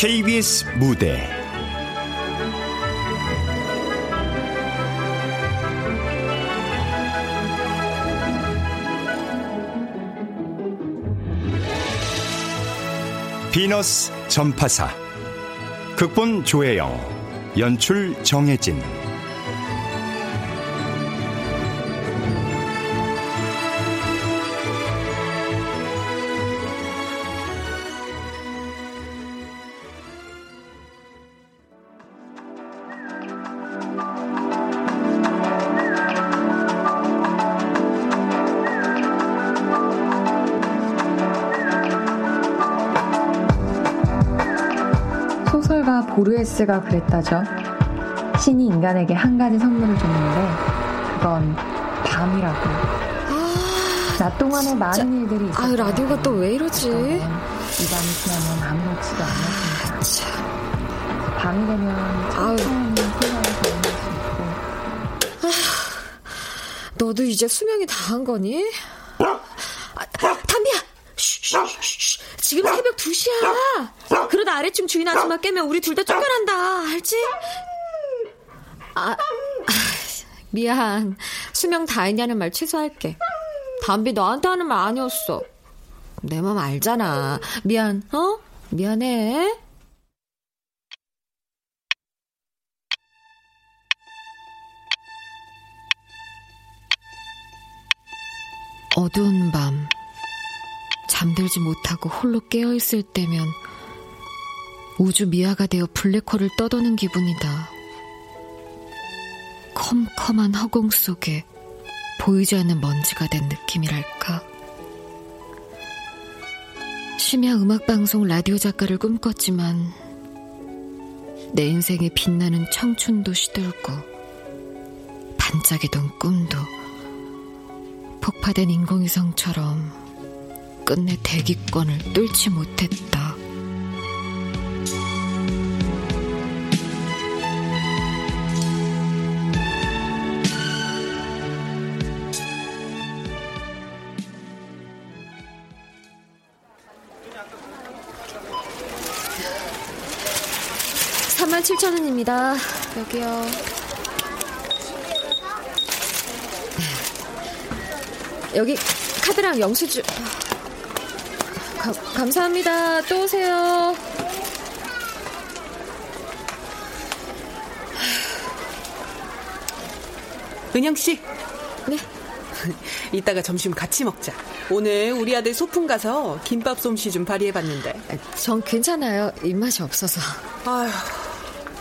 KBS 무대. 비너스 전파사 극본 조혜영 연출 정혜진 보르헤스가 그랬다죠. 신이 인간에게 한 가지 선물을 줬는데 그건 밤이라고. 낮 동안에 많은 일들이 있었 아유, 라디오가 또 왜 이러지? 이 밤이 지나면 아무렇지도 않았습니다. 밤이 되면. 천천히 혼란을 경험할 수 있고 너도 이제 수명이 다 한 거니? 아, 담비야! 지금 새벽 2시야! 그러다 아래층 주인 아줌마 깨면 우리 둘 다 쫓겨난다. 알지? 아, 아, 미안. 수명 다 했냐는 말 취소할게. 담비 너한테 하는 말 아니었어. 내 맘 알잖아. 미안, 어? 미안해. 어두운 밤, 잠들지 못하고 홀로 깨어있을 때면 우주 미아가 되어 블랙홀을 떠도는 기분이다. 컴컴한 허공 속에 보이지 않는 먼지가 된 느낌이랄까. 심야 음악 방송 라디오 작가를 꿈꿨지만 내 인생에 빛나는 청춘도 시들고 반짝이던 꿈도 폭파된 인공위성처럼 끝내 대기권을 뚫지 못했다. 7천 원입니다. 여기요. 여기 카드랑 영수증. 가, 감사합니다. 또 오세요. 은영 씨. 네. 이따가 점심 같이 먹자. 오늘 우리 아들 소풍 가서 김밥 솜씨 좀 발휘해봤는데. 전 괜찮아요. 입맛이 없어서. 아휴,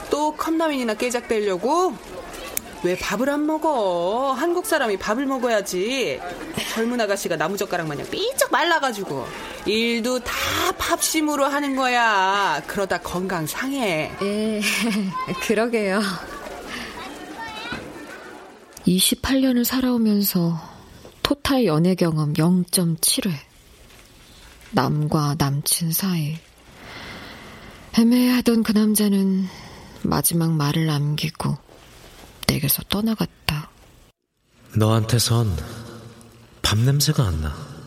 또 컵라면이나 깨작 대려고? 왜 밥을 안 먹어? 한국 사람이 밥을 먹어야지. 젊은 아가씨가 나무젓가락 마냥 삐쩍 말라가지고. 일도 다 밥심으로 하는 거야. 그러다 건강 상해. 예, 그러게요. 28년을 살아오면서 토탈 연애 경험 0.7회. 남과 남친 사이. 애매하던 그 남자는 마지막 말을 남기고 내게서 떠나갔다. 너한테선 밥 냄새가 안 나.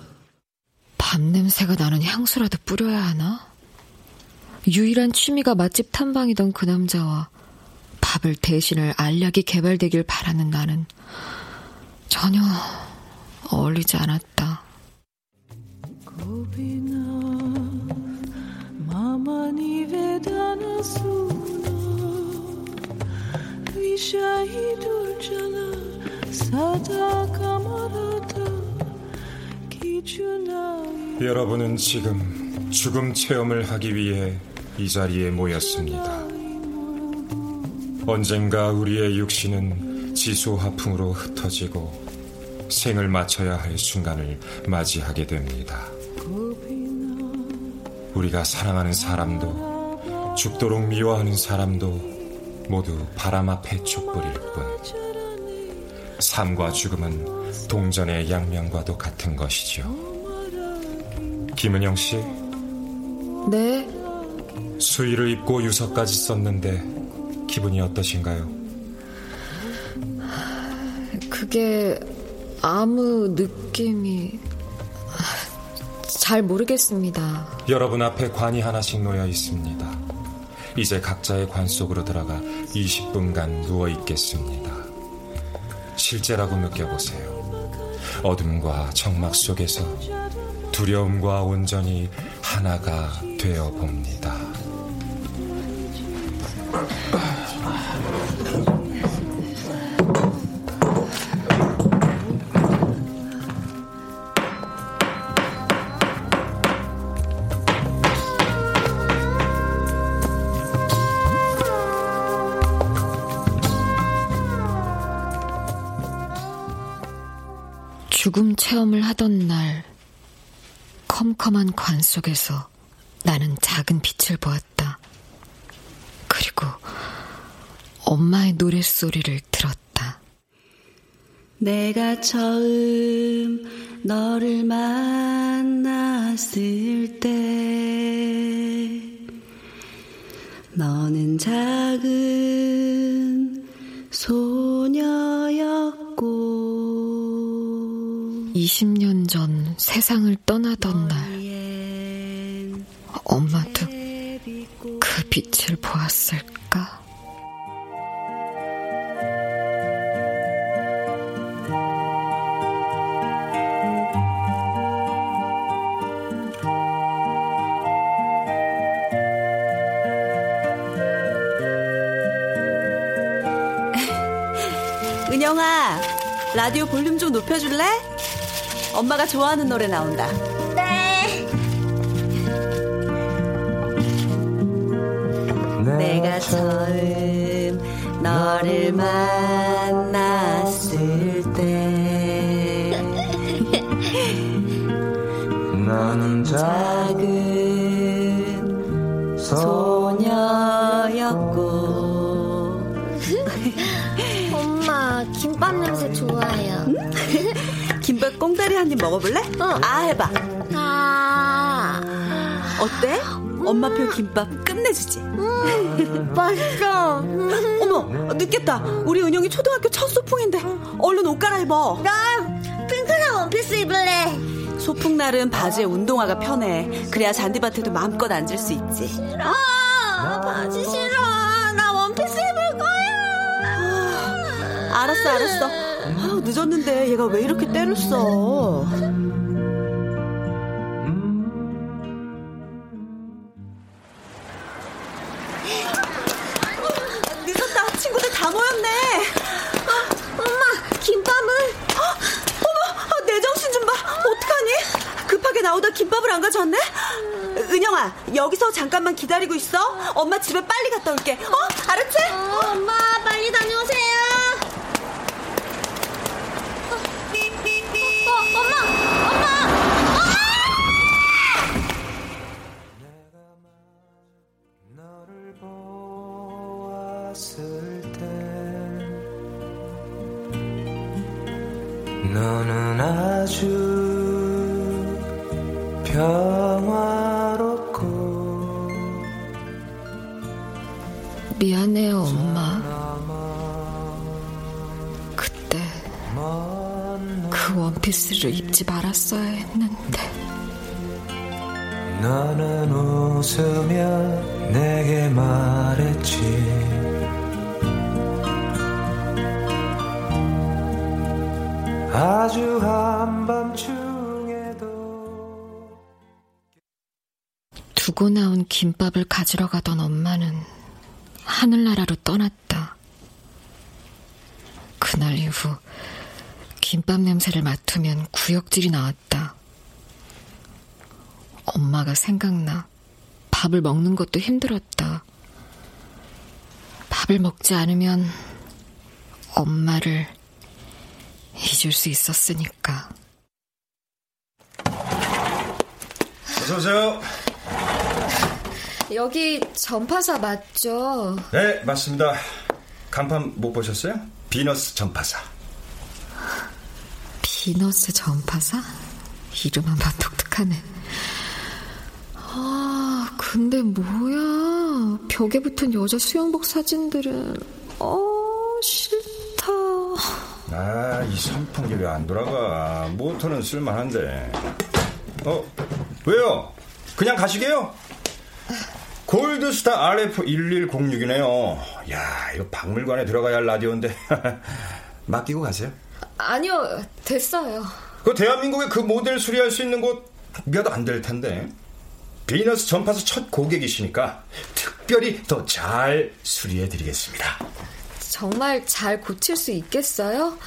밥 냄새가 나는 향수라도 뿌려야 하나? 유일한 취미가 맛집 탐방이던 그 남자와 밥을 대신할 알약이 개발되길 바라는 나는 전혀 어울리지 않았다. 여러분은 지금 죽음 체험을 하기 위해 이 자리에 모였습니다. 언젠가 우리의 육신은 지소하풍으로 흩어지고 생을 마쳐야 할 순간을 맞이하게 됩니다. 우리가 사랑하는 사람도 죽도록 미워하는 사람도 모두 바람 앞에 촛불일 뿐. 삶과 죽음은 동전의 양면과도 같은 것이죠. 김은영 씨. 네. 수의를 입고 유서까지 썼는데 기분이 어떠신가요? 그게 아무 느낌이 잘 모르겠습니다. 여러분 앞에 관이 하나씩 놓여 있습니다. 이제 각자의 관 속으로 들어가 20분간 누워 있겠습니다. 실제라고 느껴보세요. 어둠과 정막 속에서 두려움과 온전히 하나가 되어 봅니다. 컴컴한 관 속에서 나는 작은 빛을 보았다. 그리고 엄마의 노랫소리를 들었다. 내가 처음 너를 만났을 때 너는 작은 소녀 20년 전 세상을 떠나던 날 엄마도 그 빛을 보았을까? 은영아 라디오 볼륨 좀 높여줄래? 엄마가 좋아하는 노래 나온다 네. 내가 처음 너를 만났 먹어볼래? 어. 아 해봐 아, 어때? 엄마표 김밥 끝내주지 맛있어. 어머 늦겠다 우리 은영이 초등학교 첫 소풍인데 얼른 옷 갈아입어 나 핑크색 원피스 입을래. 소풍 날은 바지에 운동화가 편해 그래야 잔디밭에도 마음껏 앉을 수 있지 아, 바지 싫어. 나 원피스 입을 거야. 알았어 알았어 아우, 늦었는데 얘가 왜 이렇게 때를 써? 늦었다. 친구들 다 모였네. 엄마, 김밥은? 어머 내 정신 좀 봐. 어떡하니? 급하게 나오다 김밥을 안 가져왔네? 은영아 여기서 잠깐만 기다리고 있어. 엄마 집에 빨리 갔다 올게. 어? 알았지? 어, 엄마, 빨리 다녀오세요. 어, 한밤중에도 두고 나온 김밥을 가지러 가던 엄마는 하늘나라로 떠났다. 그날 이후 김밥 냄새를 맡으면 구역질이 나왔다. 엄마가 생각나 밥을 먹는 것도 힘들었다. 밥을 먹지 않으면 엄마를 잊을 수 있었으니까. 어서 오세요. 여기 전파사 맞죠? 네, 맞습니다. 간판 못 보셨어요? 비너스 전파사. 비너스 전파사? 이름만 봐 독특하네. 아, 근데 뭐야. 벽에 붙은 여자 수영복 사진들은, 어, 싫다. 아, 이 선풍기 왜 안 돌아가? 모터는 쓸만한데. 어, 왜요? 그냥 가시게요? 골드스타 RF1106이네요. 야, 이거 박물관에 들어가야 할 라디오인데. 맡기고 가세요. 아니요, 됐어요. 그 대한민국의 그 모델 수리할 수 있는 곳 몇 안 될 텐데. 비너스 전파사 첫 고객이시니까 특별히 더 잘 수리해 드리겠습니다. 정말 잘 고칠 수 있겠어요?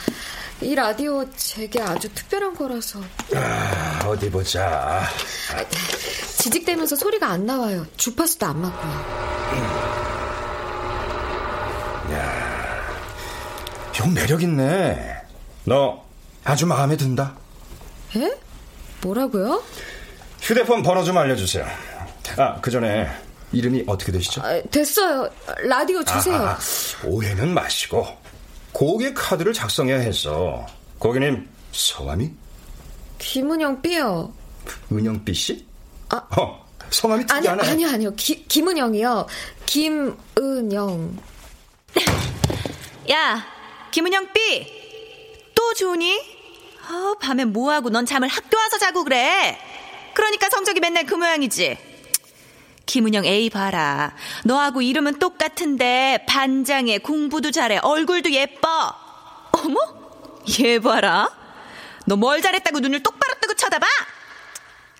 이 라디오 제게 아주 특별한 거라서. 아, 어디 보자. 지직대면서 소리가 안 나와요. 주파수도 안 맞고요. 야, 형 매력 있네. 너 아주 마음에 든다. 에? 뭐라고요? 휴대폰 번호 좀 알려주세요. 아, 그 전에 이름이 어떻게 되시죠? 아, 됐어요. 라디오 주세요. 아, 오해는 마시고 고객 카드를 작성해야 해서 고객님 성함이 김은영 B요. 은영 B 씨? 아, 어, 성함이 아니, 특이하네. 아니요, 아니요. 기, 김은영이요. 김은영. 야, 김은영 B. 또 좋으니? 어, 밤에 뭐하고 넌 잠을 학교 와서 자고 그래. 그러니까 성적이 맨날 그 모양이지. 김은영 A 봐라. 너하고 이름은 똑같은데 반장해, 공부도 잘해, 얼굴도 예뻐. 어머? 얘 봐라. 너 뭘 잘했다고 눈을 똑바로 뜨고 쳐다봐?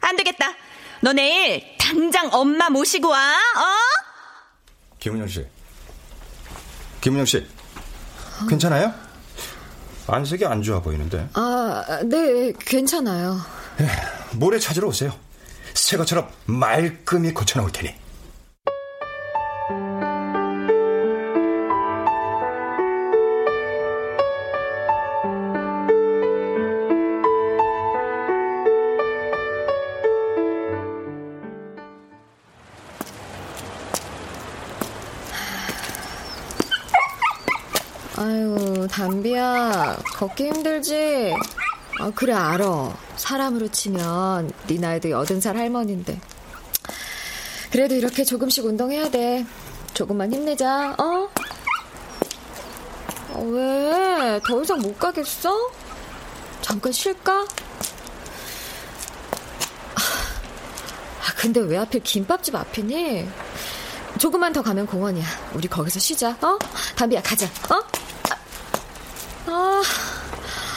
안 되겠다. 너 내일 당장 엄마 모시고 와. 어? 김은영 씨. 김은영 씨. 괜찮아요? 안색이 안 좋아 보이는데. 아, 네, 괜찮아요. 모레 찾으러 오세요. 새 것처럼 말끔히 고쳐놓을 테니. 아유, 담비야, 걷기 힘들지? 아, 그래, 알아. 사람으로 치면 네 나이도 여든 살 할머니인데. 그래도 이렇게 조금씩 운동해야 돼. 조금만 힘내자, 어? 어, 왜? 더 이상 못 가겠어? 잠깐 쉴까? 아, 근데 왜 하필 김밥집 앞이니? 조금만 더 가면 공원이야. 우리 거기서 쉬자, 어? 담비야, 가자, 어?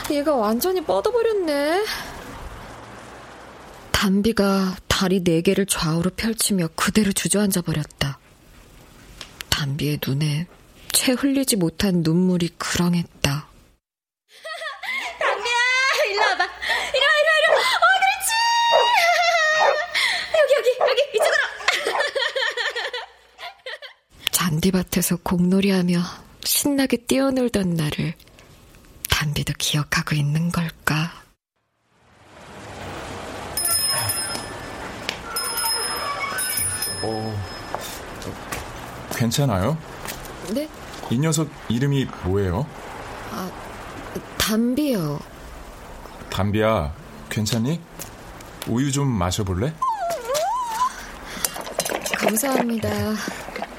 아, 얘가 완전히 뻗어버렸네. 담비가 다리 네 개를 좌우로 펼치며 그대로 주저앉아 버렸다. 담비의 눈에 채 흘리지 못한 눈물이 그렁했다. 담비야, 일로 와봐. 이리 와, 이리 와, 이리 와. 어, 그렇지. 여기, 여기, 여기, 이쪽으로. 잔디밭에서 공놀이하며 신나게 뛰어놀던 나를 담비도 기억하고 있는 걸까? 어, 괜찮아요? 네? 이 녀석 이름이 뭐예요? 아, 담비요. 담비야, 괜찮니? 우유 좀 마셔볼래? 감사합니다.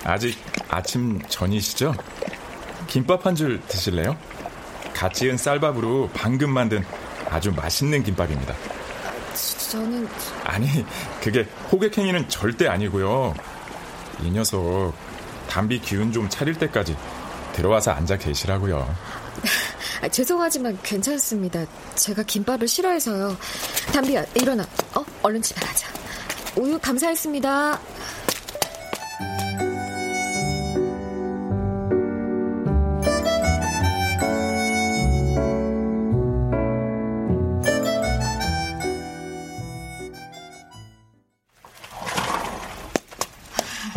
아직 아침 전이시죠? 김밥 한 줄 드실래요? 갓 지은 쌀밥으로 방금 만든 아주 맛있는 김밥입니다. 저는 아니, 그게 호객행위는 절대 아니고요. 이 녀석 담비 기운 좀 차릴 때까지 들어와서 앉아 계시라고요. 아, 죄송하지만 괜찮습니다. 제가 김밥을 싫어해서요. 담비야, 일어나. 어? 얼른 집에 가자. 우유 감사했습니다.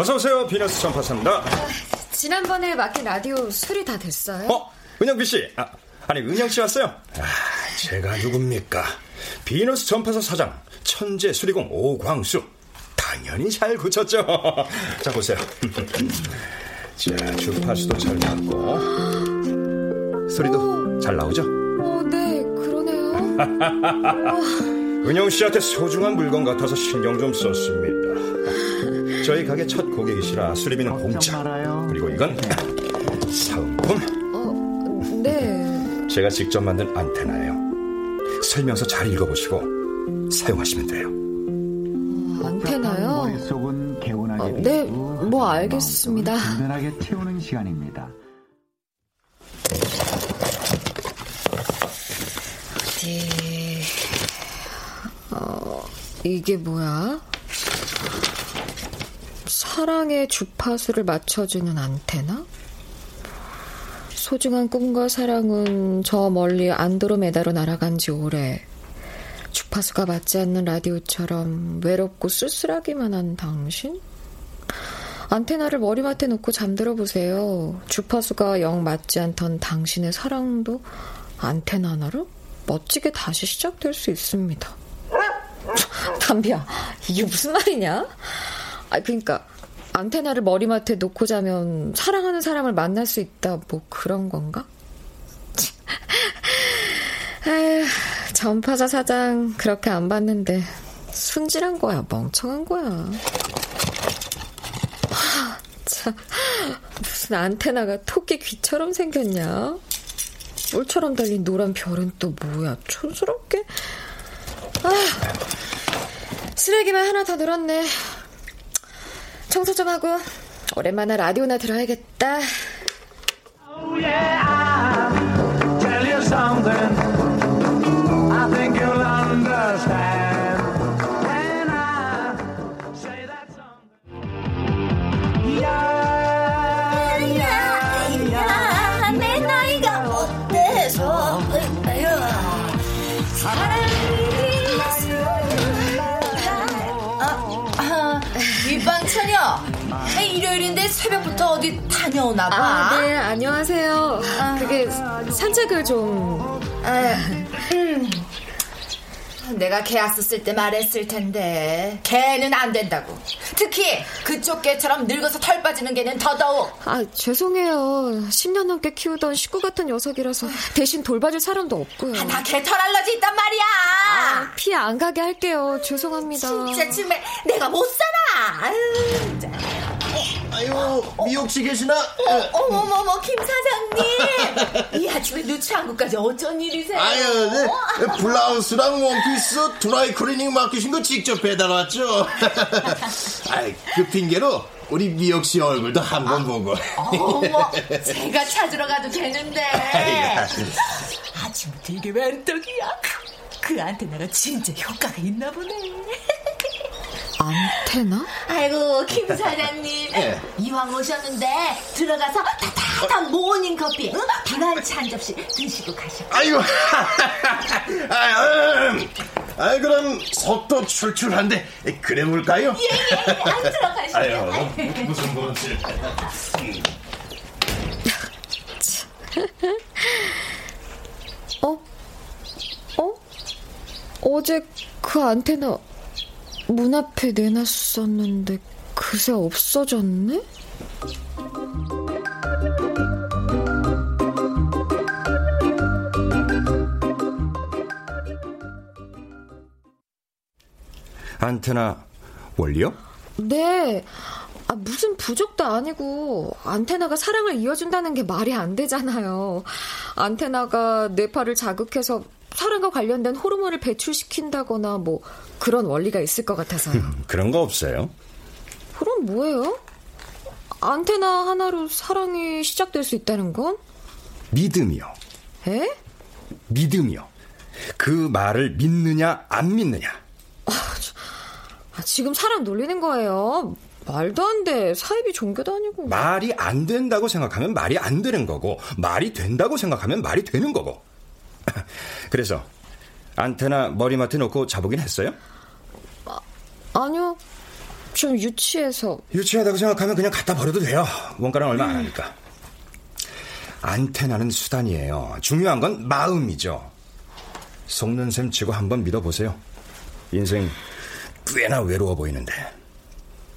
어서 오세요. 비너스 전파사입니다. 지난번에 맡긴 라디오 수리 다 됐어요? 어, 은영비 씨. 아, 아니 은영 씨 왔어요? 아, 제가 누굽니까? 비너스 전파사 사장 천재 수리공 오광수. 당연히 잘 고쳤죠. 자, 보세요. 자, 주파수도 잘 맞고, 소리도 잘 나오죠? 어, 네, 그러네요. 은영 씨한테 소중한 물건 같아서 신경 좀 썼습니다. 저희 가게 첫 고객이시라 수리비는 공짜. 그리고 이건 사은품. 어, 네. 제가 직접 만든 안테나예요. 설명서 잘 읽어보시고 사용하시면 돼요. 안테나요? 머릿속은 개운하게 어, 네, 뭐 알겠습니다. 든든하게 채우는 시간입니다. 어디, 어, 이게 뭐야? 사랑의 주파수를 맞춰주는 안테나? 소중한 꿈과 사랑은 저 멀리 안드로메다로 날아간 지 오래. 주파수가 맞지 않는 라디오처럼 외롭고 쓸쓸하기만 한 당신? 안테나를 머리맡에 놓고 잠들어 보세요. 주파수가 영 맞지 않던 당신의 사랑도 안테나 하나로 멋지게 다시 시작될 수 있습니다. 담비야, 이게 무슨 말이냐? 아, 그러니까 안테나를 머리맡에 놓고 자면 사랑하는 사람을 만날 수 있다, 뭐 그런 건가? 에휴, 전파자 사장 그렇게 안 봤는데 순진한 거야, 멍청한 거야. 하, 참, 무슨 안테나가 토끼 귀처럼 생겼냐? 뿔처럼 달린 노란 별은 또 뭐야? 촌스럽게. 아, 쓰레기만 하나 더 늘었네. 청소 좀 하고 오랜만에 라디오나 들어야겠다. Oh yeah, 일요일인데 새벽부터 어디 다녀오나 봐. 아, 네, 안녕하세요. 그게 산책을 좀. 음. 내가 개 왔었을 때 말했을 텐데 개는 안 된다고. 특히 그쪽 개처럼 늙어서 털 빠지는 개는 더더욱. 아, 죄송해요. 10년 넘게 키우던 식구 같은 녀석이라서 대신 돌봐줄 사람도 없고요. 아, 나개 털 알러지 있단 말이야. 아, 피해 안 가게 할게요. 죄송합니다. 진짜 정말 내가 못 살아. 아유, 진짜. 아유, 미옥 씨 계시나? 어, 어머머머, 김 사장님. 이 아침에 누추한 곳까지 어쩐 일이세요? 아유, 네. 블라우스랑 원피스 드라이 클리닝 맡기신 거 직접 배달 왔죠? 아이, 그 핑계로 우리 미옥 씨 얼굴도 한번 보고. 어머, 제가 찾으러 가도 되는데. 아침부터 이게 웬 떡이야? 그 안테나가 진짜 효과가 있나 보네. 안테나? 아이고, 김 사장님. 예. 이왕 오셨는데, 들어가서 따뜻한 모닝 커피, 응? 브런치 한 접시 드시고 가시고. 아이고, 아유, 음. 아이, 그럼 속도 출출한데, 그래 볼까요? 예, 예, 예. 안 들어가시죠. 아유, 무슨 뭔지. 어? 어? 어제 그 안테나 문 앞에 내놨었는데 그새 없어졌네? 안테나 원리요? 네. 아, 무슨 부족도 아니고 안테나가 사랑을 이어준다는 게 말이 안 되잖아요. 안테나가 뇌파를 자극해서 사랑과 관련된 호르몬을 배출시킨다거나 뭐 그런 원리가 있을 것 같아서요. 그런 거 없어요. 그럼 뭐예요? 안테나 하나로 사랑이 시작될 수 있다는 건? 믿음이요. 에? 믿음이요. 그 말을 믿느냐 안 믿느냐. 아, 지금 사람 놀리는 거예요. 말도 안 돼. 사이비 종교도 아니고. 말이 안 된다고 생각하면 말이 안 되는 거고 말이 된다고 생각하면 말이 되는 거고. 그래서 안테나 머리맡에 놓고 자보긴 했어요? 아니요. 좀 유치해서. 유치하다고 생각하면 그냥 갖다 버려도 돼요. 원가는 얼마 안 하니까. 안테나는 수단이에요. 중요한 건 마음이죠. 속는 셈 치고 한번 믿어보세요. 인생 꽤나 외로워 보이는데.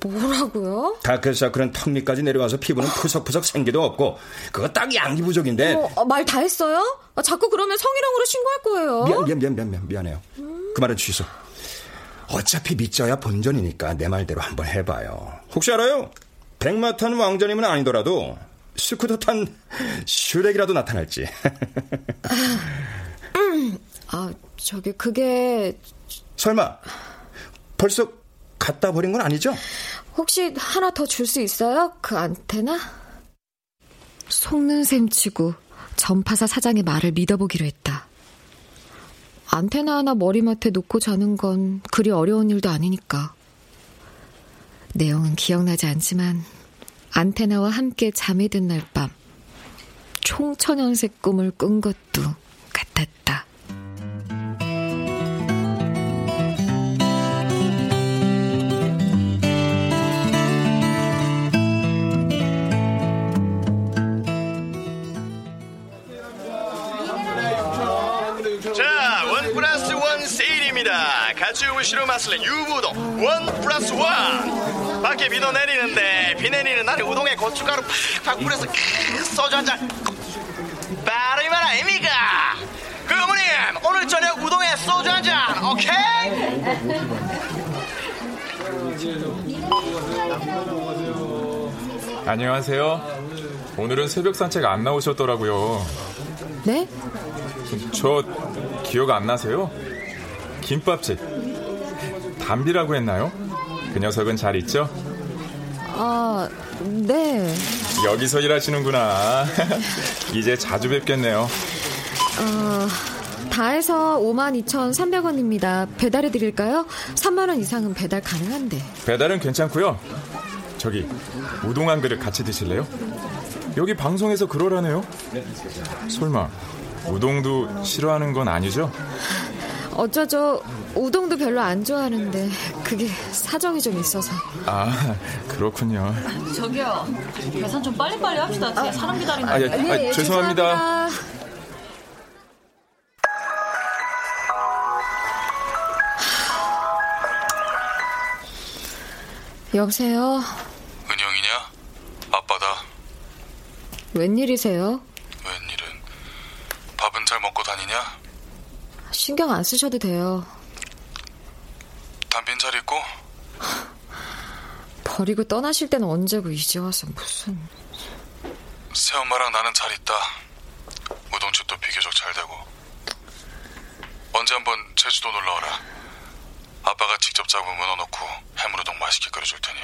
뭐라고요? 다크서클은 턱 밑까지 내려와서 피부는 푸석푸석 생기도 없고 그거 딱 양기 부족인데 어, 말 다 했어요? 아, 자꾸 그러면 성희롱으로 신고할 거예요. 미안 미안 미안 미안, 미안 미안해요. 그 말은 취소. 어차피 믿져야 본전이니까 내 말대로 한번 해봐요. 혹시 알아요? 백마 탄 왕자님은 아니더라도 스쿠터 탄 슈렉이라도 나타날지. 아, 저기 그게 설마 벌써 갖다 버린 건 아니죠? 혹시 하나 더 줄 수 있어요? 그 안테나? 속는 셈 치고 전파사 사장의 말을 믿어보기로 했다. 안테나 하나 머리맡에 놓고 자는 건 그리 어려운 일도 아니니까. 내용은 기억나지 않지만 안테나와 함께 잠이 든 날 밤 총천연색 꿈을 꾼 것도 같았다. 마실래 유부동 원 플러스 원. 밖에 비도 내리는데 비 내리는 날에 우동에 고춧가루 팍팍 뿌려서 크, 소주 한 잔. 바로 이 말 아닙니까? 그 어머님 오늘 저녁 우동에 소주 한 잔, 오케이? 안녕하세요. 오늘은 새벽 산책 안 나오셨더라고요. 네? 저 기억 안 나세요? 김밥집 담비라고 했나요? 그 녀석은 잘 있죠? 아, 네. 여기서 일하시는구나. 이제 자주 뵙겠네요. 어, 다 해서 52,300원입니다. 배달해 드릴까요? 3만 원 이상은 배달 가능한데. 배달은 괜찮고요. 저기 우동 한 그릇 같이 드실래요? 여기 방송에서 그러라네요. 설마 우동도 싫어하는 건 아니죠? 어쩌죠. 우동도 별로 안 좋아하는데 그게 사정이 좀 있어서. 아 그렇군요. 저기요, 계산 좀 빨리빨리 합시다. 뒤에 사람 기다리는 아, 예, 데 아, 죄송합니다. 여보세요. 은영이냐? 아빠다. 웬일이세요? 웬일은? 밥은 잘 먹고 다니냐? 신경 안 쓰셔도 돼요. 담빈 잘 있고? 버리고 떠나실 때는 언제고 이제 와서 무슨. 새엄마랑 나는 잘 있다. 우동집도 비교적 잘 되고. 언제 한번 제주도 놀러 와라. 아빠가 직접 잡은 문어 넣고 해물우동 맛있게 끓여줄 테니.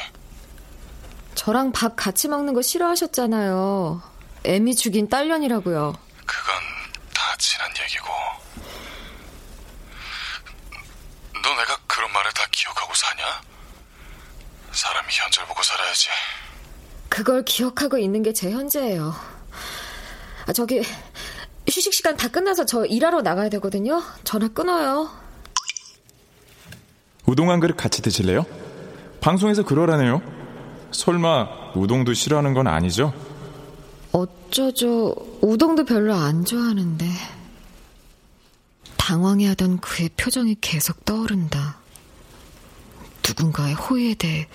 저랑 밥 같이 먹는 거 싫어하셨잖아요. 애미 죽인 딸년이라고요. 그건 다 지난 얘기고. 너 내가 그런 말을 다 기억하고 사냐? 사람이 현재를 보고 살아야지. 그걸 기억하고 있는 게 제 현재예요. 아, 저기 휴식 시간 다 끝나서 저 일하러 나가야 되거든요. 전화 끊어요. 우동 한 그릇 같이 드실래요? 방송에서 그러라네요. 설마 우동도 싫어하는 건 아니죠? 어쩌죠. 우동도 별로 안 좋아하는데. 당황해하던 그의 표정이 계속 떠오른다. 누군가의 호의에 대해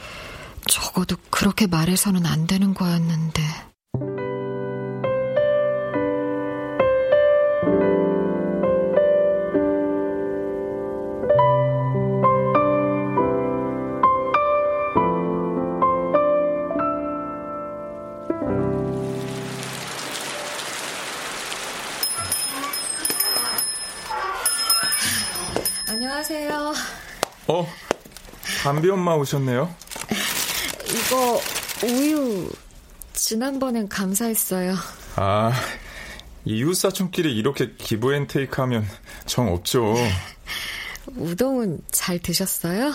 적어도 그렇게 말해서는 안 되는 거였는데. 담비 엄마 오셨네요. 이거 우유 지난번엔 감사했어요. 아, 이웃 사촌끼리 이렇게 기브앤테이크 하면 정 없죠. 우동은 잘 드셨어요?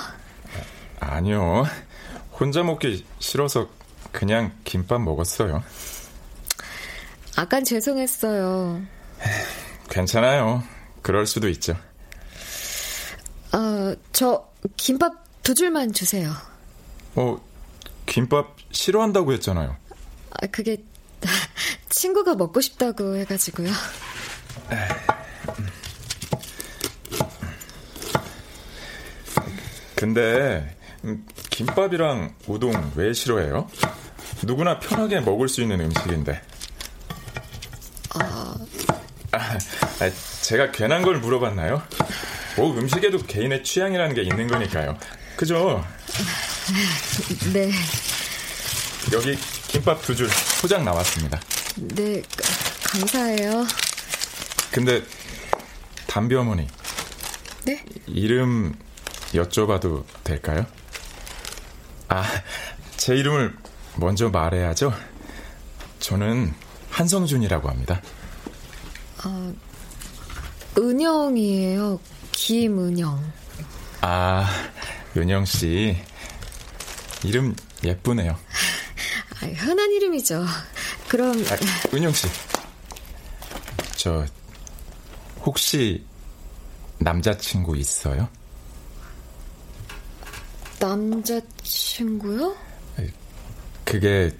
아니요. 혼자 먹기 싫어서 그냥 김밥 먹었어요. 아깐 죄송했어요. 괜찮아요. 그럴 수도 있죠. 어, 저 김밥 두 줄만 주세요. 어, 김밥 싫어한다고 했잖아요. 아, 그게 친구가 먹고 싶다고 해가지고요. 근데 음, 김밥이랑 우동 왜 싫어해요? 누구나 편하게 먹을 수 있는 음식인데. 아, 아, 제가 괜한 걸 물어봤나요? 뭐 음식에도 개인의 취향이라는 게 있는 거니까요. 그죠? 네. 여기 김밥 두 줄 포장 나왔습니다. 네, 감사해요. 근데 담비 어머니. 네? 이름 여쭤봐도 될까요? 아, 제 이름을 먼저 말해야죠. 저는 한성준이라고 합니다. 아, 은영이에요. 김은영. 아, 은영 씨. 이름 예쁘네요. 아, 흔한 이름이죠. 그럼 아, 은영 씨. 저 혹시 남자친구 있어요? 남자친구요? 그게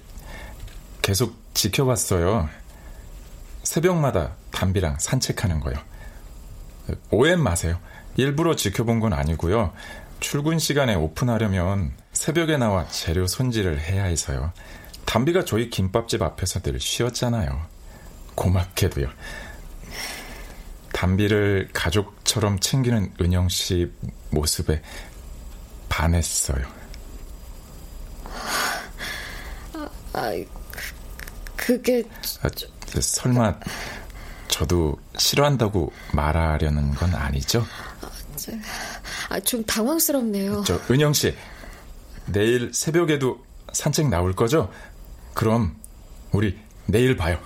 계속 지켜봤어요. 새벽마다 담비랑 산책하는 거요. 오해 마세요. 일부러 지켜본 건 아니고요. 출근 시간에 오픈하려면 새벽에 나와 재료 손질을 해야 해서요. 담비가 저희 김밥집 앞에서 늘 쉬었잖아요. 고맙게도요. 담비를 가족처럼 챙기는 은영 씨 모습에 반했어요. 아, 아 그게 아, 설마 저도 싫어한다고 말하려는 건 아니죠? 아, 좀 당황스럽네요. 저 은영 씨 내일 새벽에도 산책 나올 거죠? 그럼 우리 내일 봐요.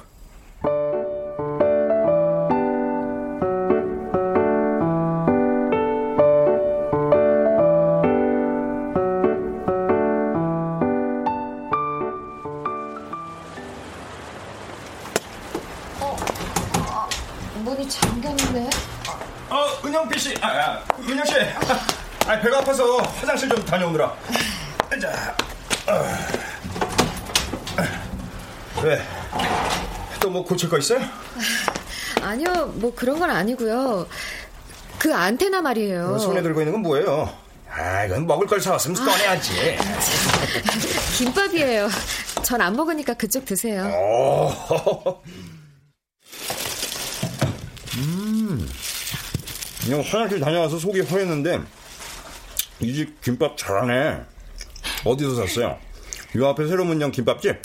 고칠 거 있어요? 아니요, 뭐 그런 건 아니고요. 그 안테나 말이에요. 어, 손에 들고 있는 건 뭐예요? 아, 이건 먹을 걸 사왔으면 꺼내야지. 김밥이에요. 전 안 먹으니까 그쪽 드세요. 오. 음. 그냥 화장실 다녀와서 속이 허했는데 이 집 김밥 잘하네. 어디서 샀어요? 요 앞에 새로 문연 김밥집?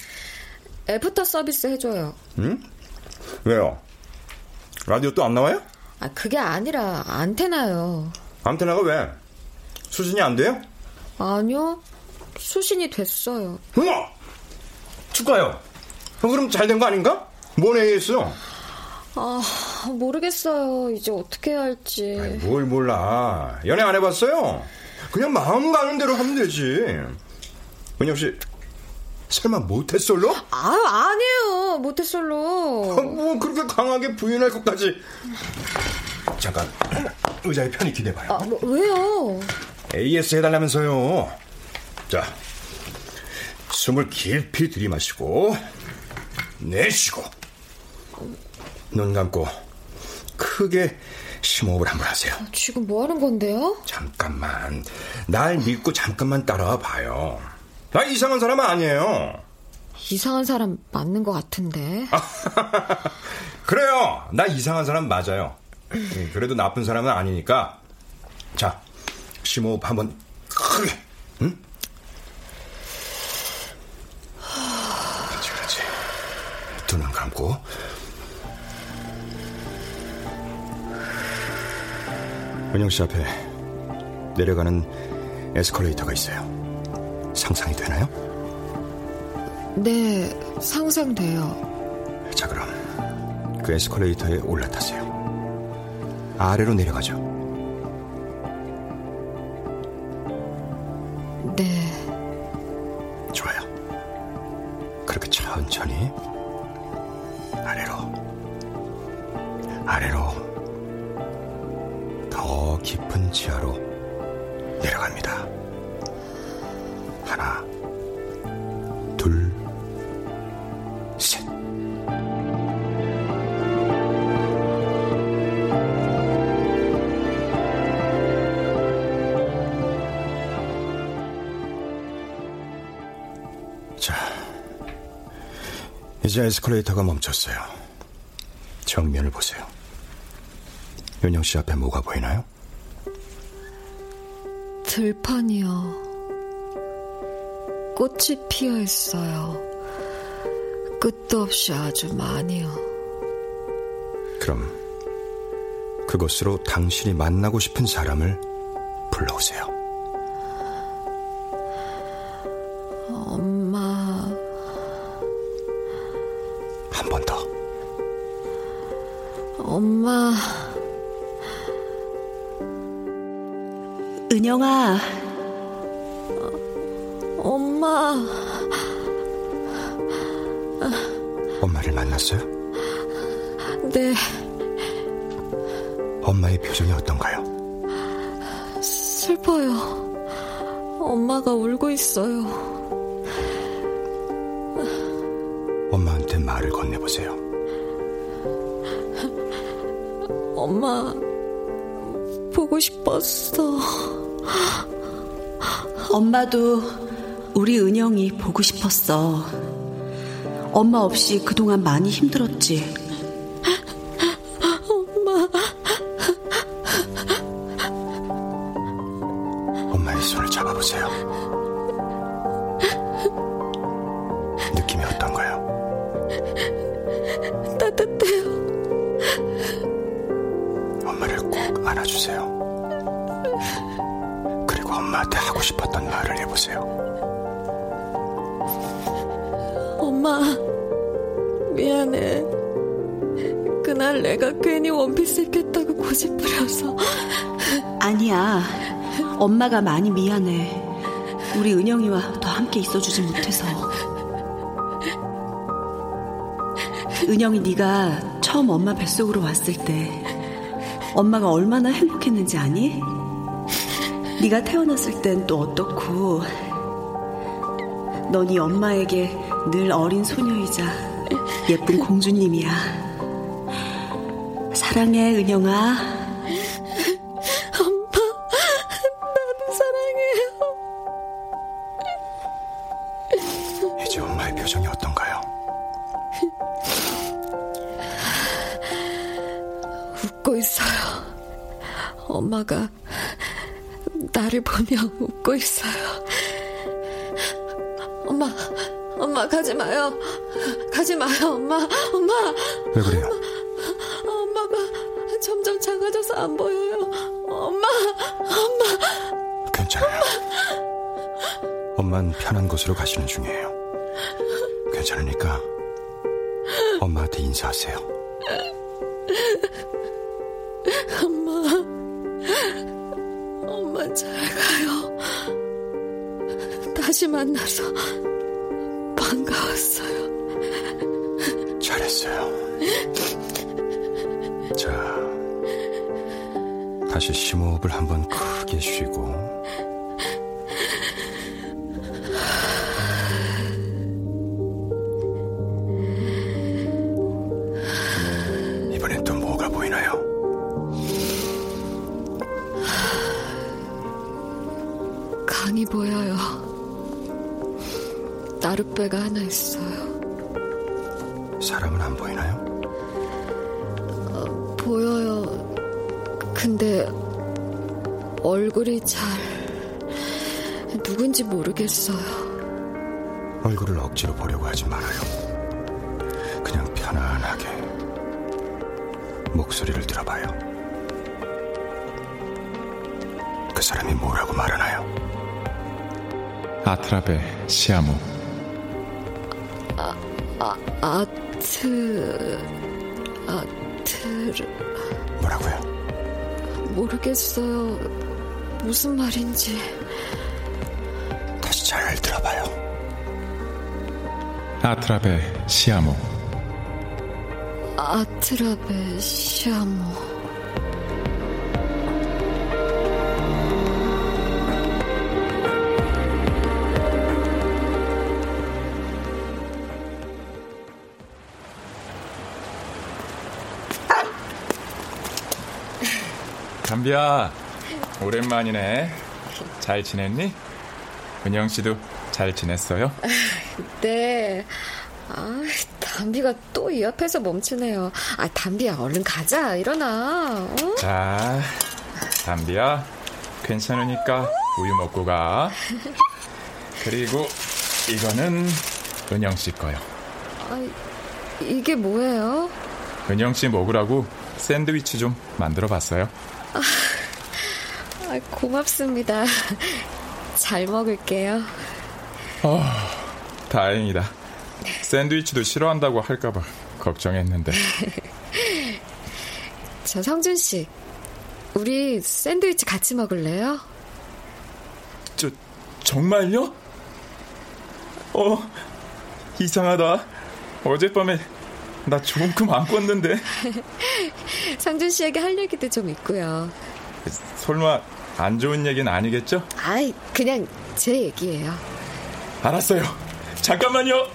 애프터 서비스 해줘요. 응? 왜요? 라디오 또 안 나와요? 아, 그게 아니라 안테나요. 안테나가 왜? 수신이 안 돼요? 아니요. 수신이 됐어요. 어머! 축하해요. 그럼 잘 된 거 아닌가? 뭔 얘기했어? 아, 모르겠어요. 이제 어떻게 해야 할지. 아이, 뭘 몰라. 연애 안 해봤어요? 그냥 마음 가는 대로 하면 되지. 은영 씨, 설마 모태솔로? 아, 아니에요. 모태솔로. 아, 뭐 그렇게 강하게 부인할 것까지. 잠깐, 의자에 편히 기대봐요. 아, 뭐, 왜요? AS 해달라면서요. 자, 숨을 깊이 들이마시고, 내쉬고, 눈 감고, 크게 심호흡을 한 번 하세요. 지금 뭐 하는 건데요? 잠깐만. 날 믿고 잠깐만 따라와 봐요. 나 이상한 사람 아니에요. 이상한 사람 맞는 것 같은데. 그래요. 나 이상한 사람 맞아요. 음, 그래도 나쁜 사람은 아니니까. 자, 심호흡 한번 크게. 응? 그렇지, 그렇지. 두 눈 감고. 은영 씨 앞에 내려가는 에스컬레이터가 있어요. 상상이 되나요? 네, 상상돼요. 자, 그럼 그 에스컬레이터에 올라타세요. 아래로 내려가죠. 네. 좋아요. 그렇게 천천히 아래로, 아래로 더 깊은 지하로 내려갑니다. 하나, 이제 에스컬레이터가 멈췄어요. 정면을 보세요. 윤영 씨 앞에 뭐가 보이나요? 들판이요. 꽃이 피어 있어요. 끝도 없이 아주 많이요. 그럼 그곳으로 당신이 만나고 싶은 사람을 불러오세요. 슬퍼요. 엄마가 울고 있어요. 엄마한테 말을 건네보세요. 엄마, 보고 싶었어. 엄마도 우리 은영이 보고 싶었어. 엄마 없이 그동안 많이 힘들었지. 손을 잡아보세요. 느낌이 어떤가요? 따뜻해요. 엄마를 꼭 안아주세요. 그리고 엄마한테 하고 싶었던 말을 해보세요. 엄마, 미안해. 그날 내가 괜히 원피스 입겠다고 고집 부려서. 아니야. 엄마가 많이 미안해. 우리 은영이와 더 함께 있어주지 못해서. 은영이 네가 처음 엄마 뱃속으로 왔을 때 엄마가 얼마나 행복했는지 아니? 네가 태어났을 땐 또 어떻고 넌이 엄마에게 늘 어린 소녀이자 예쁜 공주님이야. 사랑해 은영아. 엄마가 나를 보며 웃고 있어요. 엄마, 엄마 가지 마요. 가지 마요, 엄마, 엄마. 왜 그래요? 엄마가 점점 작아져서 안 보여요. 엄마, 엄마. 괜찮아요. 엄만 편한 곳으로 가시는 중이에요. 괜찮으니까 엄마한테 인사하세요. 엄마, 엄마 잘 가요. 다시 만나서 반가웠어요. 잘했어요. 자, 다시 심호흡을 한번 크게 쉬고 나룻배가 하나 있어요. 사람은 안 보이나요? 보여요. 근데 얼굴이 잘 누군지 모르겠어요. 얼굴을 억지로 보려고 하지 말아요. 그냥 편안하게 목소리를 들어봐요. 그 사람이 뭐라고 말하나요? 아트라베 시아모. 아, 아트, 아트를. 뭐라고요? 모르겠어요. 무슨 말인지. 다시 잘 들어봐요. 아트라베 시아모. 아트라베 시아모. 담비야, 오랜만이네. 잘 지냈니? 은영 씨도 잘 지냈어요? 네. 아, 담비가 또 이 앞에서 멈추네요. 아, 담비야, 얼른 가자. 일어나. 어? 자, 담비야, 괜찮으니까 우유 먹고 가. 그리고 이거는 은영 씨 거요. 아, 이게 뭐예요? 은영 씨 먹으라고 샌드위치 좀 만들어 봤어요. 아, 고맙습니다. 잘 먹을게요. 어, 다행이다. 샌드위치도 싫어한다고 할까봐 걱정했는데. 저 성준 씨, 우리 샌드위치 같이 먹을래요? 저 정말요? 어, 이상하다. 어젯밤에 나 조금 안 꿨는데. 성준 씨에게 할 얘기도 좀 있고요. 설마 안 좋은 얘기는 아니겠죠? 아이, 그냥 제 얘기예요. 알았어요. 잠깐만요.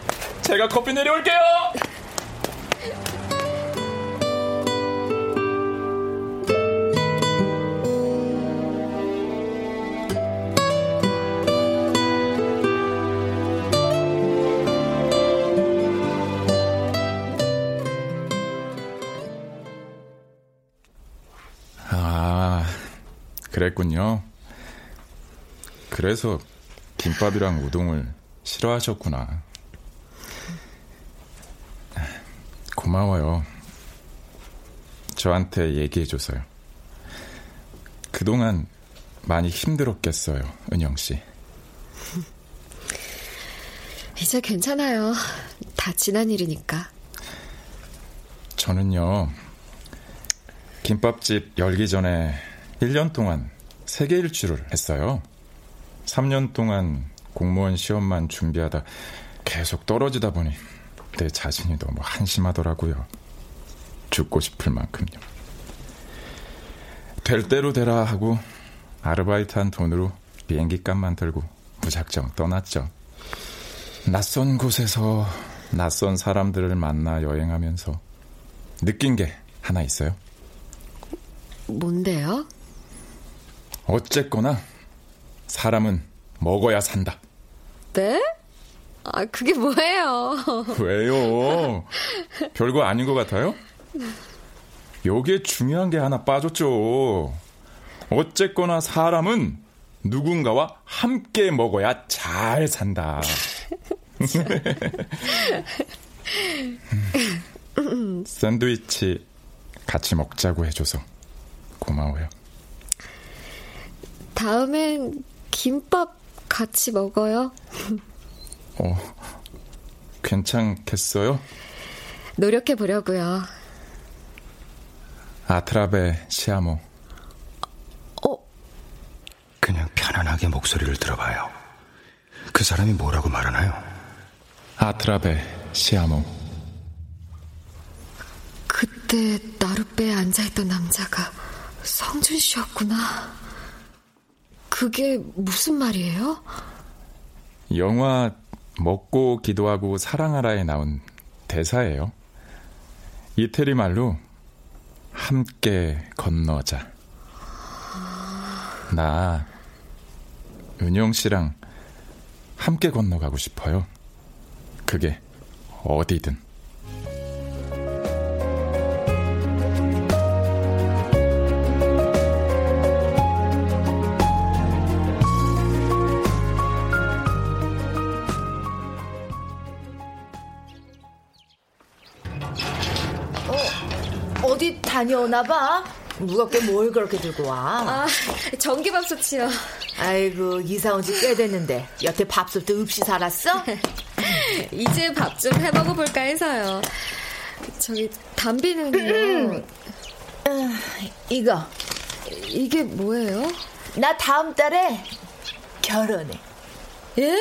제가 커피 내려올게요. 그랬군요. 그래서 김밥이랑 우동을 싫어하셨구나. 고마워요. 저한테 얘기해줘서요. 그동안 많이 힘들었겠어요, 은영 씨. 이제 괜찮아요. 다 지난 일이니까. 저는요, 김밥집 열기 전에 1년 동안 세계 일주를 했어요. 3년 동안 공무원 시험만 준비하다 계속 떨어지다 보니 내 자신이 너무 한심하더라고요. 죽고 싶을 만큼요. 될 대로 되라 하고 아르바이트 한 돈으로 비행기 값만 들고 무작정 떠났죠. 낯선 곳에서 낯선 사람들을 만나 여행하면서 느낀 게 하나 있어요. 뭔데요? 어쨌거나 사람은 먹어야 산다. 네? 아, 그게 뭐예요? 왜요? 별거 아닌 것 같아요? 여기에 중요한 게 하나 빠졌죠. 어쨌거나 사람은 누군가와 함께 먹어야 잘 산다. 샌드위치 같이 먹자고 해줘서 고마워요. 다음엔 김밥 같이 먹어요. 어, 괜찮겠어요? 노력해 보려고요. 아트라베 시아모. 그냥 편안하게 목소리를 들어봐요. 그 사람이 뭐라고 말하나요? 아트라베 시아모. 그때 나룻배에 앉아있던 남자가 성준 씨였구나. 그게 무슨 말이에요? 영화 먹고 기도하고 사랑하라에 나온 대사예요. 이태리 말로 함께 건너자. 나 은영 씨랑 함께 건너가고 싶어요. 그게 어디든. 다녀오나 봐? 무겁게 뭘 그렇게 들고 와? 아, 전기밥솥이요. 아이고, 이사 온 지 꽤 됐는데, 여태 밥솥도 없이 살았어? 이제 밥 좀 해먹어 볼까 해서요. 저기, 담비는요. 음, 이거. 이게 뭐예요? 나 다음 달에 결혼해. 예?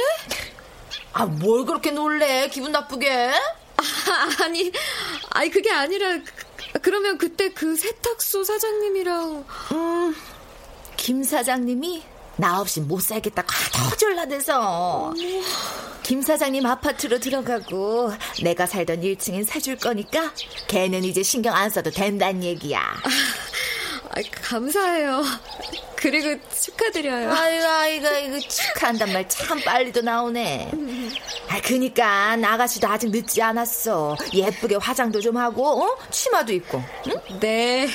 아, 뭘 그렇게 놀래? 기분 나쁘게? 아, 아니, 아니, 그게 아니라, 그러면 그때 그 세탁소 사장님이랑. 음, 김 사장님이 나 없이 못 살겠다고 하도 졸라대서. 김 사장님 아파트로 들어가고 내가 살던 1층엔 사줄 거니까 걔는 이제 신경 안 써도 된다는 얘기야. 아, 감사해요. 그리고 축하드려요. 아이고, 아이고, 이거 축하한단 말 참 빨리도 나오네. 아, 그니까, 아가씨도 아직 늦지 않았어. 예쁘게 화장도 좀 하고, 어? 치마도 입고. 응? 네,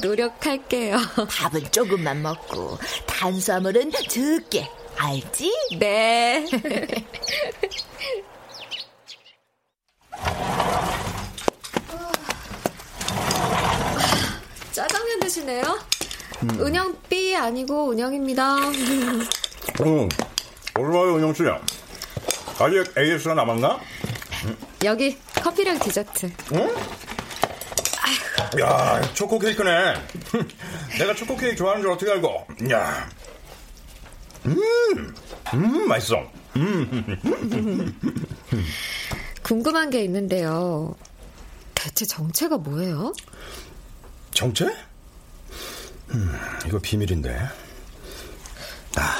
노력할게요. 밥은 조금만 먹고, 탄수화물은 적게. 알지? 네. 짜장면 드시네요? 음. 은영 B 아니고 은영입니다. 응. 얼마요, 은영 씨? 아직 AS가 남았나? 여기 커피랑 디저트. 응? 야, 초코 케이크네. 내가 초코 케이크 좋아하는 줄 어떻게 알고? 야, 음, 음, 맛있어. 음. 궁금한 게 있는데요. 대체 정체가 뭐예요? 정체? 음, 이거 비밀인데. 아,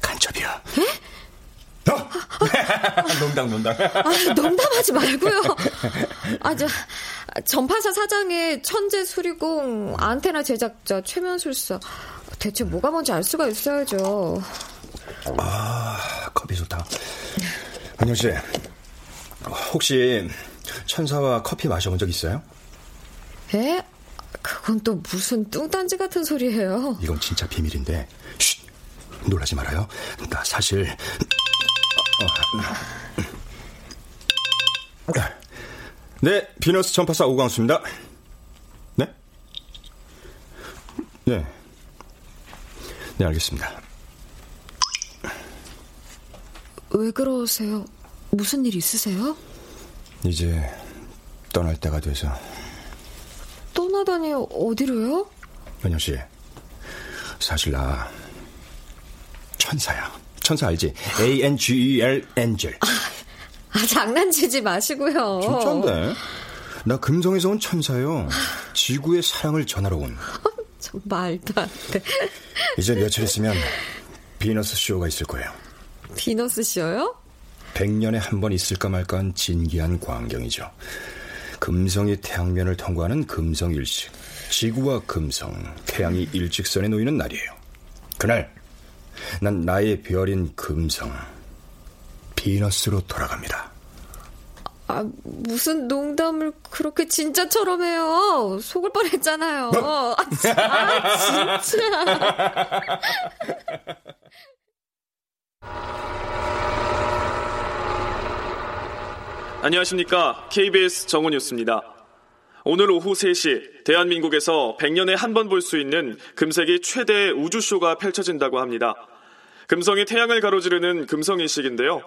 간첩이야. 어? 농담, 농담. 아, 농담하지 말고요. 아, 저, 전파사 사장의 천재 수리공 안테나 제작자 최면술사. 대체 뭐가 뭔지 알 수가 있어야죠. 아, 커피 좋다. 은영 씨, 혹시 천사와 커피 마셔본 적 있어요? 에? 그건 또 무슨 뚱딴지 같은 소리예요. 이건 진짜 비밀인데, 쉿, 놀라지 말아요. 나 사실 네, 비너스 전파사 오광수입니다. 네? 네. 네, 알겠습니다. 왜 그러세요? 무슨 일 있으세요? 이제 떠날 때가 돼서. 떠나다니 어디로요? 은영 씨, 사실 나 천사야. 천사 알지? A N G E L 엔젤. 아, 장난치지 마시고요. 진짜인데? 나 금성에서 온 천사요. 지구의 사랑을 전하러 온. 좀 말도 안 돼. 이제 며칠 있으면 비너스 쇼가 있을 거예요. 비너스 쇼요? 100년에 한 번 있을까 말까 한 진기한 광경이죠. 금성이 태양면을 통과하는 금성일식. 지구와 금성, 태양이 일직선에 놓이는 날이에요. 그날 난 나의 별인 금성, 비너스로 돌아갑니다. 아, 무슨 농담을 그렇게 진짜처럼 해요. 속을 뻔했잖아요. 뭐? 아, 진짜. 안녕하십니까. KBS 정원 뉴스입니다. 오늘 오후 3시 대한민국에서 100년에 한 번 볼 수 있는 금색이 최대 우주쇼가 펼쳐진다고 합니다. 금성이 태양을 가로지르는 금성일식인데요.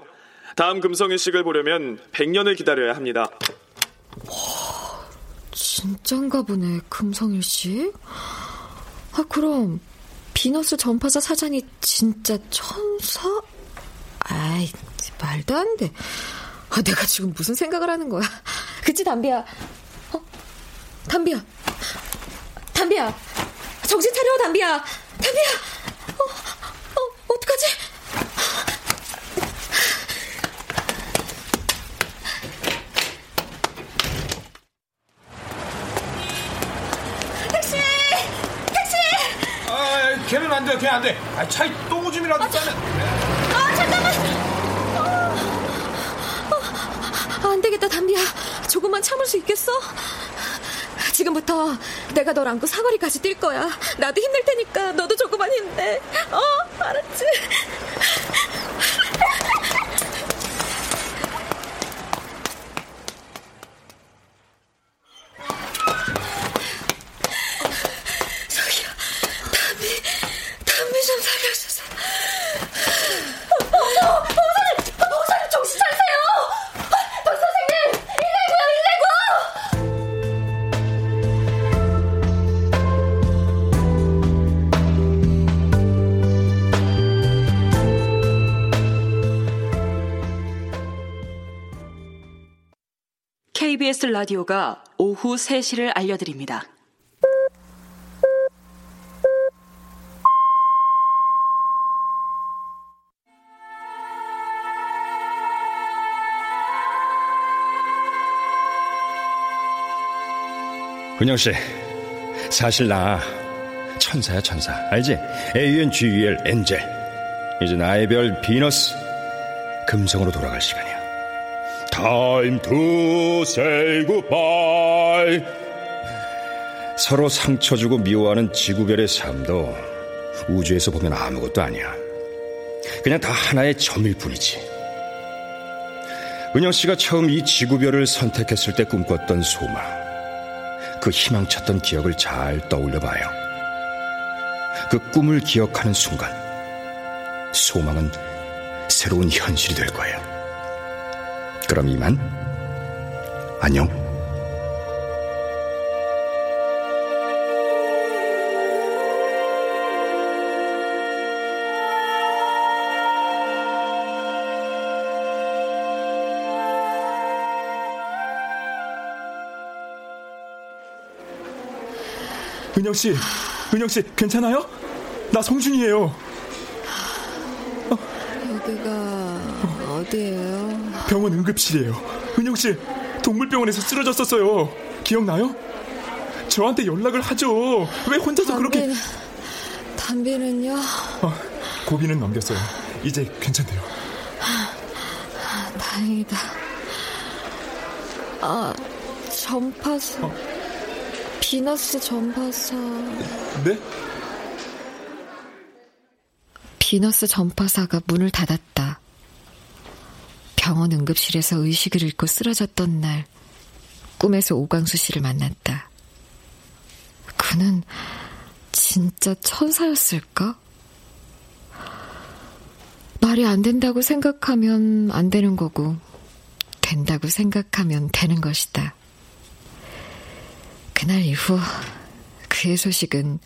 다음 금성일식을 보려면 100년을 기다려야 합니다. 진짠가 보네, 금성일씨. 아, 그럼, 비너스 전파사 사장이 진짜 천사? 아이, 말도 안 돼. 아, 내가 지금 무슨 생각을 하는 거야. 그치, 담비야? 어? 담비야. 담비야. 정신 차려, 담비야. 담비야. 어, 어, 어떡하지? 택시! 택시! 아, 걔는 안 돼, 걔 안 돼. 아, 차에 똥오줌이라도 싸면. 아, 잠깐만! 어, 안 되겠다, 담비야. 조금만 참을 수 있겠어? 지금부터 내가 널 안고 사거리까지 뛸 거야. 나도 힘낼 테니까 너도 조금만 힘내. 어, 알았지? 라디오가 오후 3시를 알려드립니다. 은영 씨, 사실 나 천사야 천사 알지? A-U-N-G-E-L 엔젤 이제 나의 별 비너스 금성으로 돌아갈 시간이야 Time to say goodbye. 서로 상처 주고 미워하는 지구별의 삶도 우주에서 보면 아무것도 아니야. 그냥 다 하나의 점일 뿐이지. 은영 씨가 처음 이 지구별을 선택했을 때 꿈꿨던 소망 그 희망찼던 기억을 잘 떠올려 봐요. 그 꿈을 기억하는 순간 소망은 새로운 현실이 될 거예요. 그럼 이만 안녕. 은영 씨, 은영 씨 괜찮아요? 나 성준이에요. 여기가 어디예요? 병원 응급실이에요. 은영 씨, 동물병원에서 쓰러졌었어요. 기억나요? 저한테 연락을 하죠. 왜 혼자서 그렇게 담비는요? 어, 고비는 넘겼어요. 이제 괜찮대요. 다행이다. 아, 전파사. 비너스 전파사. 네? 비너스 전파사가 문을 닫았다. 병원 응급실에서 의식을 잃고 쓰러졌던 날, 꿈에서 오광수 씨를 만났다. 그는 진짜 천사였을까? 말이 안 된다고 생각하면 안 되는 거고, 된다고 생각하면 되는 것이다. 그날 이후 그의 소식은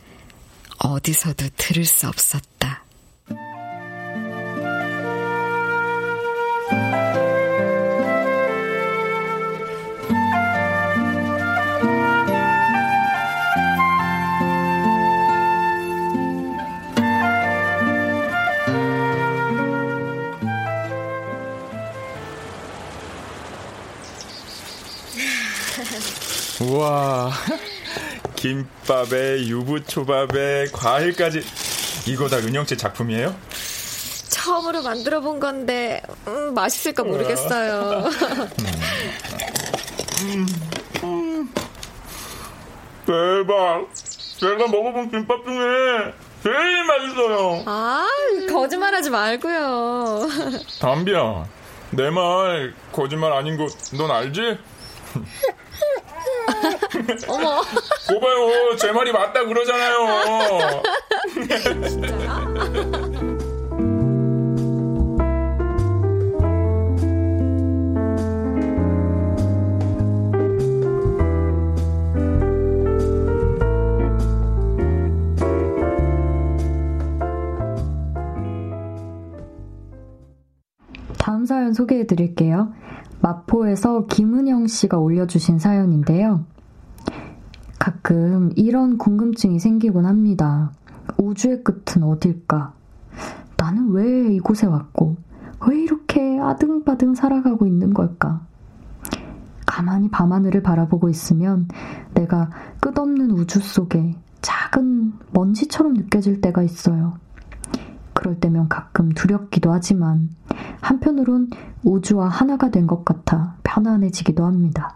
어디서도 들을 수 없었다. 와. 김밥에 유부초밥에 과일까지 이거 다 은영씨 작품이에요? 처음으로 만들어 본 건데 음, 맛있을까 모르겠어요. 음, 음. 대박. 제가 먹어본 김밥 중에 제일 맛있어요. 아, 거짓말하지 말고요. 담비야, 내 말 거짓말 아닌 거 넌 알지? 어머. 고봐요, 제 말이 맞다 그러잖아요. 다음 사연 소개해 드릴게요. 마포에서 김은영 씨가 올려주신 사연인데요. 가끔 이런 궁금증이 생기곤 합니다. 우주의 끝은 어딜까? 나는 왜 이곳에 왔고, 왜 이렇게 아등바등 살아가고 있는 걸까? 가만히 밤하늘을 바라보고 있으면 내가 끝없는 우주 속에 작은 먼지처럼 느껴질 때가 있어요. 그럴 때면 가끔 두렵기도 하지만 한편으론 우주와 하나가 된 것 같아 편안해지기도 합니다.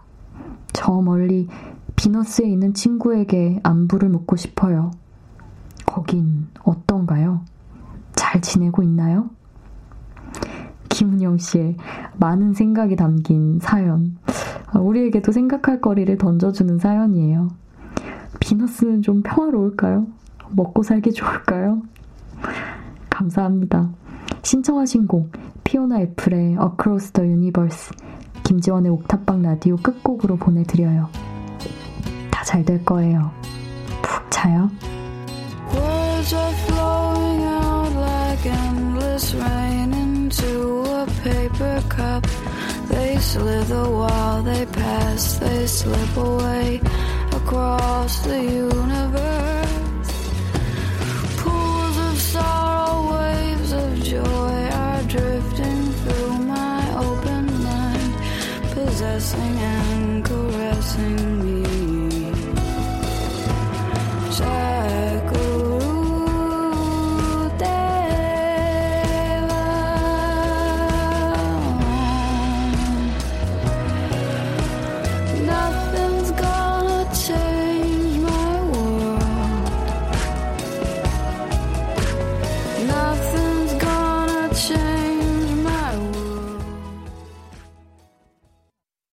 저 멀리 비너스에 있는 친구에게 안부를 묻고 싶어요. 거긴 어떤가요? 잘 지내고 있나요? 김은영 씨의 많은 생각이 담긴 사연. 우리에게도 생각할 거리를 던져주는 사연이에요. 비너스는 좀 평화로울까요? 먹고 살기 좋을까요? 감사합니다. 신청하신 곡 피오나 애플의 Across the Universe 김지원의 옥탑방 라디오 끝곡으로 보내드려요. 다 잘 될 거예요. 푹 자요. They slither while they pass, they slip away across the universe. Pools of sorrow, waves of joy singing.